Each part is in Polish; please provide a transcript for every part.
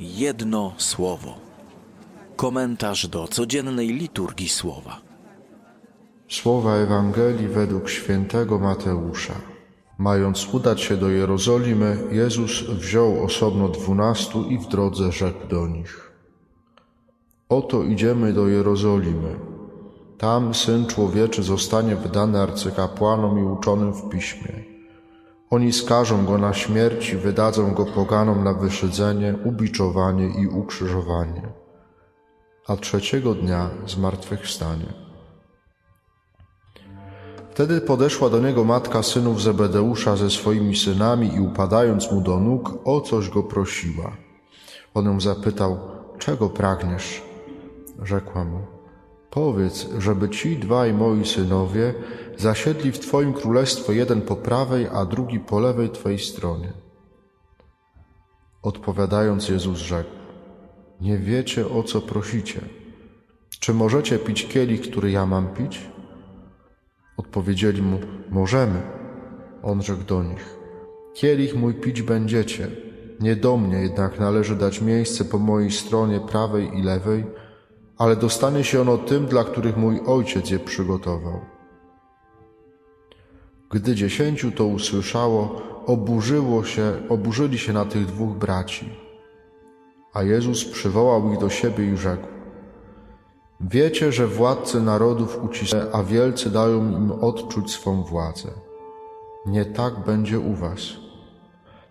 Jedno słowo. Komentarz do codziennej liturgii słowa. Słowa Ewangelii według świętego Mateusza. Mając udać się do Jerozolimy, Jezus wziął osobno dwunastu i w drodze rzekł do nich. Oto idziemy do Jerozolimy. Tam Syn Człowieczy zostanie wydany arcykapłanom i uczonym w piśmie. Oni skażą Go na śmierć i wydadzą Go poganom na wyszydzenie, ubiczowanie i ukrzyżowanie. A trzeciego dnia zmartwychwstanie. Wtedy podeszła do niego matka synów Zebedeusza ze swoimi synami i upadając mu do nóg, o coś go prosiła. On ją zapytał, czego pragniesz? Rzekła mu, powiedz, żeby ci dwaj moi synowie zasiedli w Twoim królestwie jeden po prawej, a drugi po lewej Twojej stronie. Odpowiadając Jezus rzekł, nie wiecie o co prosicie. Czy możecie pić kielich, który ja mam pić? Odpowiedzieli mu, możemy. On rzekł do nich, kielich mój pić będziecie, nie do mnie jednak należy dać miejsce po mojej stronie prawej i lewej, ale dostanie się ono tym, dla których mój ojciec je przygotował. Gdy dziesięciu to usłyszało, oburzyło się, oburzyli się na tych dwóch braci. A Jezus przywołał ich do siebie i rzekł, Wiecie, że władcy narodów uciskają, a wielcy dają im odczuć swą władzę. Nie tak będzie u was.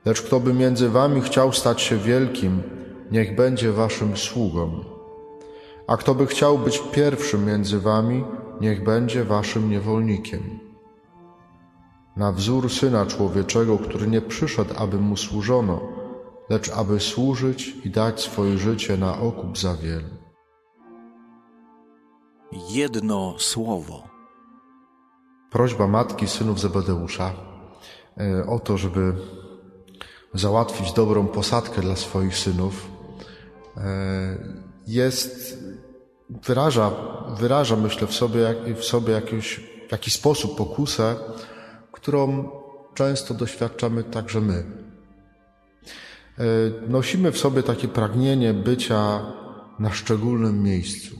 Lecz kto by między wami chciał stać się wielkim, niech będzie waszym sługą. A kto by chciał być pierwszym między wami, niech będzie waszym niewolnikiem. Na wzór Syna Człowieczego, który nie przyszedł, aby Mu służono, lecz aby służyć i dać swoje życie na okup za wielu. Jedno słowo. Prośba matki synów Zebedeusza e, o to, żeby załatwić dobrą posadkę dla swoich synów, e, jest, wyraża, wyraża myślę w sobie, w sobie jakiś, w jakiś sposób pokusę, którą często doświadczamy także my. E, nosimy w sobie takie pragnienie bycia na szczególnym miejscu.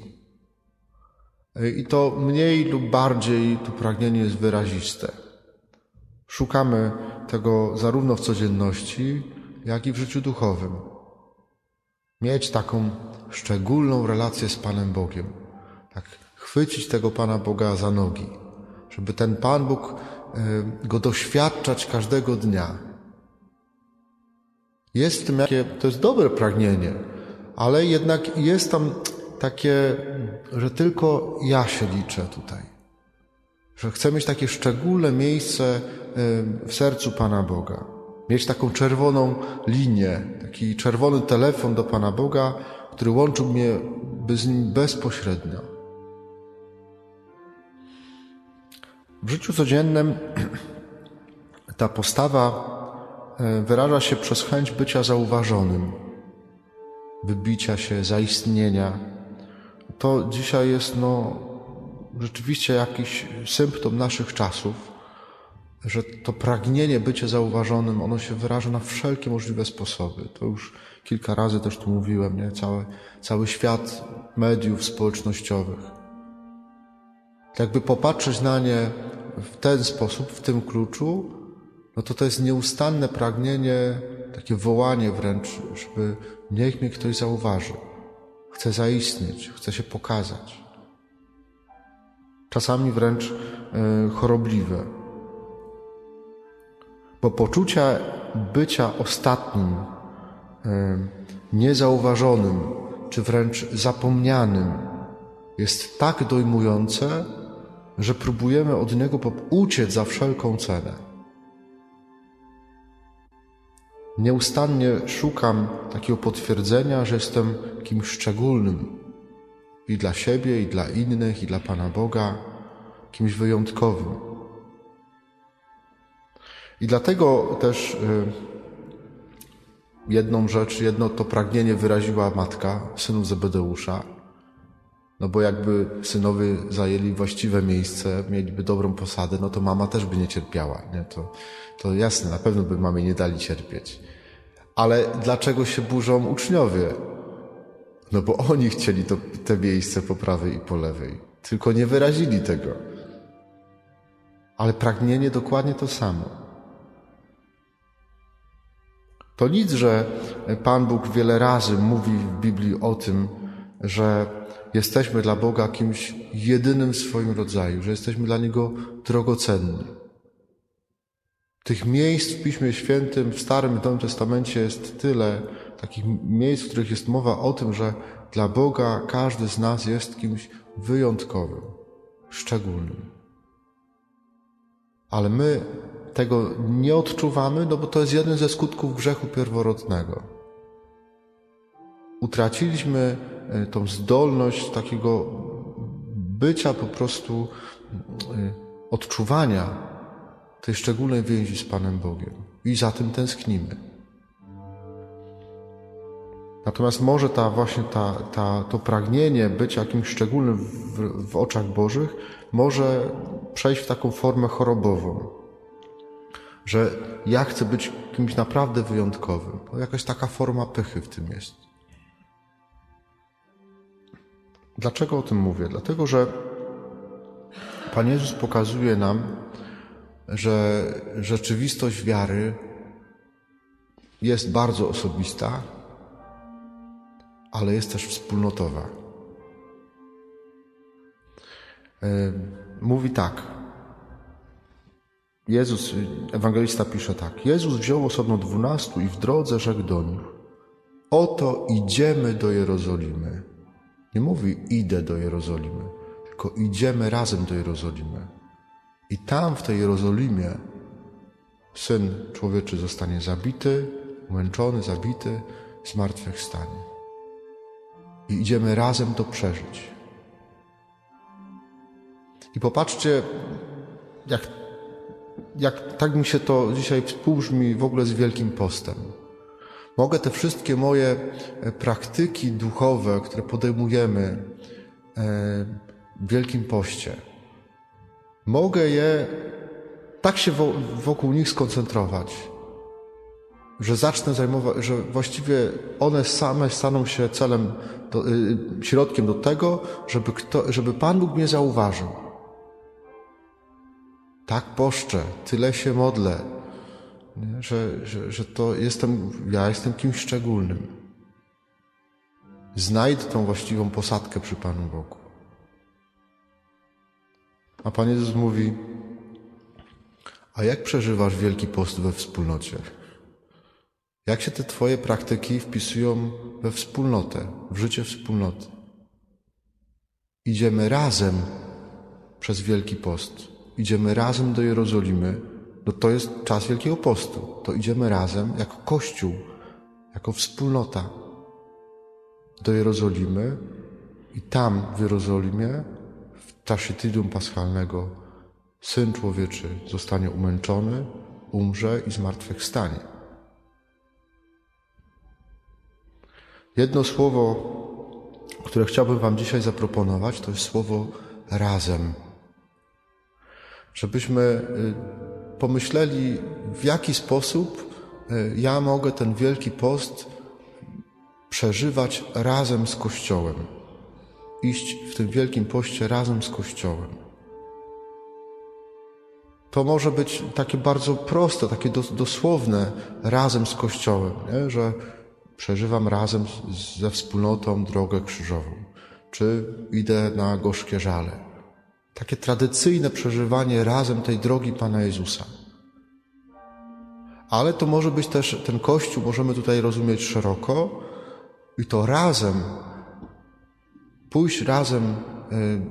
E, I to mniej lub bardziej to pragnienie jest wyraziste. Szukamy tego zarówno w codzienności, jak i w życiu duchowym. Mieć taką szczególną relację z Panem Bogiem. Tak, chwycić tego Pana Boga za nogi, żeby ten Pan Bóg e, go doświadczać każdego dnia. Jest w tym jakie, to jest dobre pragnienie, ale jednak jest tam takie, że tylko ja się liczę tutaj. Że chcę mieć takie szczególne miejsce w sercu Pana Boga. Mieć taką czerwoną linię, taki czerwony telefon do Pana Boga, który łączył mnie z Nim bezpośrednio. W życiu codziennym ta postawa wyraża się przez chęć bycia zauważonym, wybicia się, zaistnienia, to dzisiaj jest no, rzeczywiście jakiś symptom naszych czasów, że to pragnienie bycia zauważonym, ono się wyraża na wszelkie możliwe sposoby. To już kilka razy też tu mówiłem, nie? Cały, cały świat mediów społecznościowych. Tak jakby popatrzeć na nie w ten sposób, w tym kluczu, no to to jest nieustanne pragnienie, takie wołanie wręcz, żeby niech mnie ktoś zauważył. Chce zaistnieć, chce się pokazać. Czasami wręcz y, chorobliwe. Bo poczucie bycia ostatnim, niezauważonym, czy wręcz zapomnianym jest tak dojmujące, że próbujemy od niego uciec za wszelką cenę. Nieustannie szukam takiego potwierdzenia, że jestem kimś szczególnym i dla siebie, i dla innych, i dla Pana Boga, kimś wyjątkowym. I dlatego też y, jedną rzecz, jedno to pragnienie wyraziła matka synów Zebedeusza, no bo jakby synowie zajęli właściwe miejsce, mieliby dobrą posadę, no to mama też by nie cierpiała. Nie? To, to jasne, na pewno by mamie nie dali cierpieć. Ale dlaczego się burzą uczniowie? No bo oni chcieli to, te miejsce po prawej i po lewej. Tylko nie wyrazili tego. Ale pragnienie dokładnie to samo. To nic, że Pan Bóg wiele razy mówi w Biblii o tym, że jesteśmy dla Boga kimś jedynym w swoim rodzaju, że jesteśmy dla Niego drogocenni. Tych miejsc w Piśmie Świętym, w Starym i Nowym Testamencie jest tyle, takich miejsc, w których jest mowa o tym, że dla Boga każdy z nas jest kimś wyjątkowym, szczególnym. Ale my tego nie odczuwamy, no bo to jest jeden ze skutków grzechu pierworodnego. Utraciliśmy e, tą zdolność takiego bycia po prostu, e, odczuwania tej szczególnej więzi z Panem Bogiem. I za tym tęsknimy. Natomiast może ta właśnie ta, ta, to pragnienie bycia jakimś szczególnym w, w oczach Bożych może przejść w taką formę chorobową, że ja chcę być kimś naprawdę wyjątkowym. To jakaś taka forma pychy w tym jest. Dlaczego o tym mówię? Dlatego, że Pan Jezus pokazuje nam, że rzeczywistość wiary jest bardzo osobista, ale jest też wspólnotowa. E, mówi tak. Jezus, ewangelista pisze tak. Jezus wziął osobno dwunastu i w drodze rzekł do nich: Oto idziemy do Jerozolimy. Nie mówi idę do Jerozolimy, tylko idziemy razem do Jerozolimy. I tam w tej Jerozolimie syn człowieczy zostanie zabity, umęczony, zabity, zmartwychwstanie. I idziemy razem to przeżyć. I popatrzcie, jak, jak tak mi się to dzisiaj współbrzmi w ogóle z Wielkim Postem. Mogę te wszystkie moje e, praktyki duchowe, które podejmujemy e, w Wielkim Poście, mogę je tak się wokół nich skoncentrować, że zacznę zajmować, że właściwie one same staną się celem, y, środkiem do tego, żeby, kto, żeby Pan Bóg mnie zauważył. Tak poszczę, tyle się modlę, Że, że, że to jestem, ja jestem kimś szczególnym. Znajdę tą właściwą posadkę przy Panu Bogu. A Pan Jezus mówi, a jak przeżywasz Wielki Post we wspólnocie? Jak się te Twoje praktyki wpisują we wspólnotę, w życie wspólnoty? Idziemy razem przez Wielki Post. Idziemy razem do Jerozolimy. No to jest czas Wielkiego Postu. To idziemy razem jako Kościół, jako wspólnota do Jerozolimy i tam w Jerozolimie w czasie Tydium Paschalnego Syn Człowieczy zostanie umęczony, umrze i zmartwychwstanie. Jedno słowo, które chciałbym Wam dzisiaj zaproponować, to jest słowo razem. Żebyśmy y, pomyśleli, w jaki sposób y, ja mogę ten wielki post przeżywać razem z Kościołem. Iść w tym wielkim poście razem z Kościołem. To może być takie bardzo proste, takie dosłowne razem z Kościołem, nie? że przeżywam razem ze wspólnotą drogę krzyżową, czy idę na gorzkie żale. Takie tradycyjne przeżywanie razem tej drogi Pana Jezusa. Ale to może być też ten Kościół, możemy tutaj rozumieć szeroko i to razem, pójść razem y,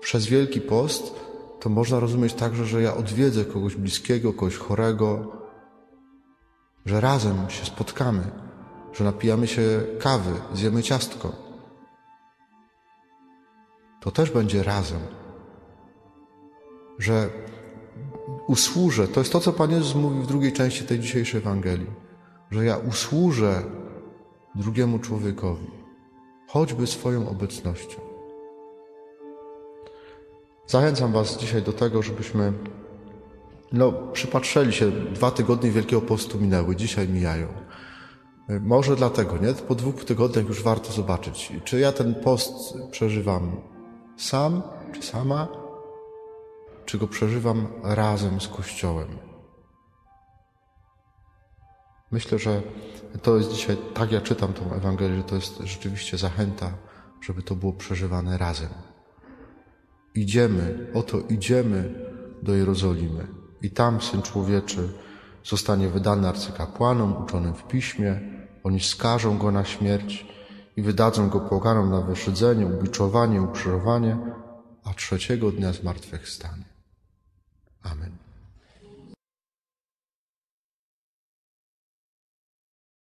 przez Wielki Post, to można rozumieć także, że ja odwiedzę kogoś bliskiego, kogoś chorego, że razem się spotkamy że napijamy się kawy, zjemy ciastko. To też będzie razem. Że usłużę, to jest to, co Pan Jezus mówi w drugiej części tej dzisiejszej Ewangelii, że ja usłużę drugiemu człowiekowi, choćby swoją obecnością. Zachęcam Was dzisiaj do tego, żebyśmy no, przypatrzyli się. Dwa tygodnie Wielkiego Postu minęły, dzisiaj mijają Może dlatego, nie? Po dwóch tygodniach już warto zobaczyć, czy ja ten post przeżywam sam, czy sama, czy go przeżywam razem z Kościołem. Myślę, że to jest dzisiaj, tak ja czytam tą Ewangelię, że to jest rzeczywiście zachęta, żeby to było przeżywane razem. Idziemy, oto idziemy do Jerozolimy i tam Syn Człowieczy zostanie wydany arcykapłanom uczonym w piśmie, oni skażą go na śmierć i wydadzą go poganom na wyszydzenie, ubiczowanie, ukrzyżowanie, a trzeciego dnia zmartwychwstanie. Amen.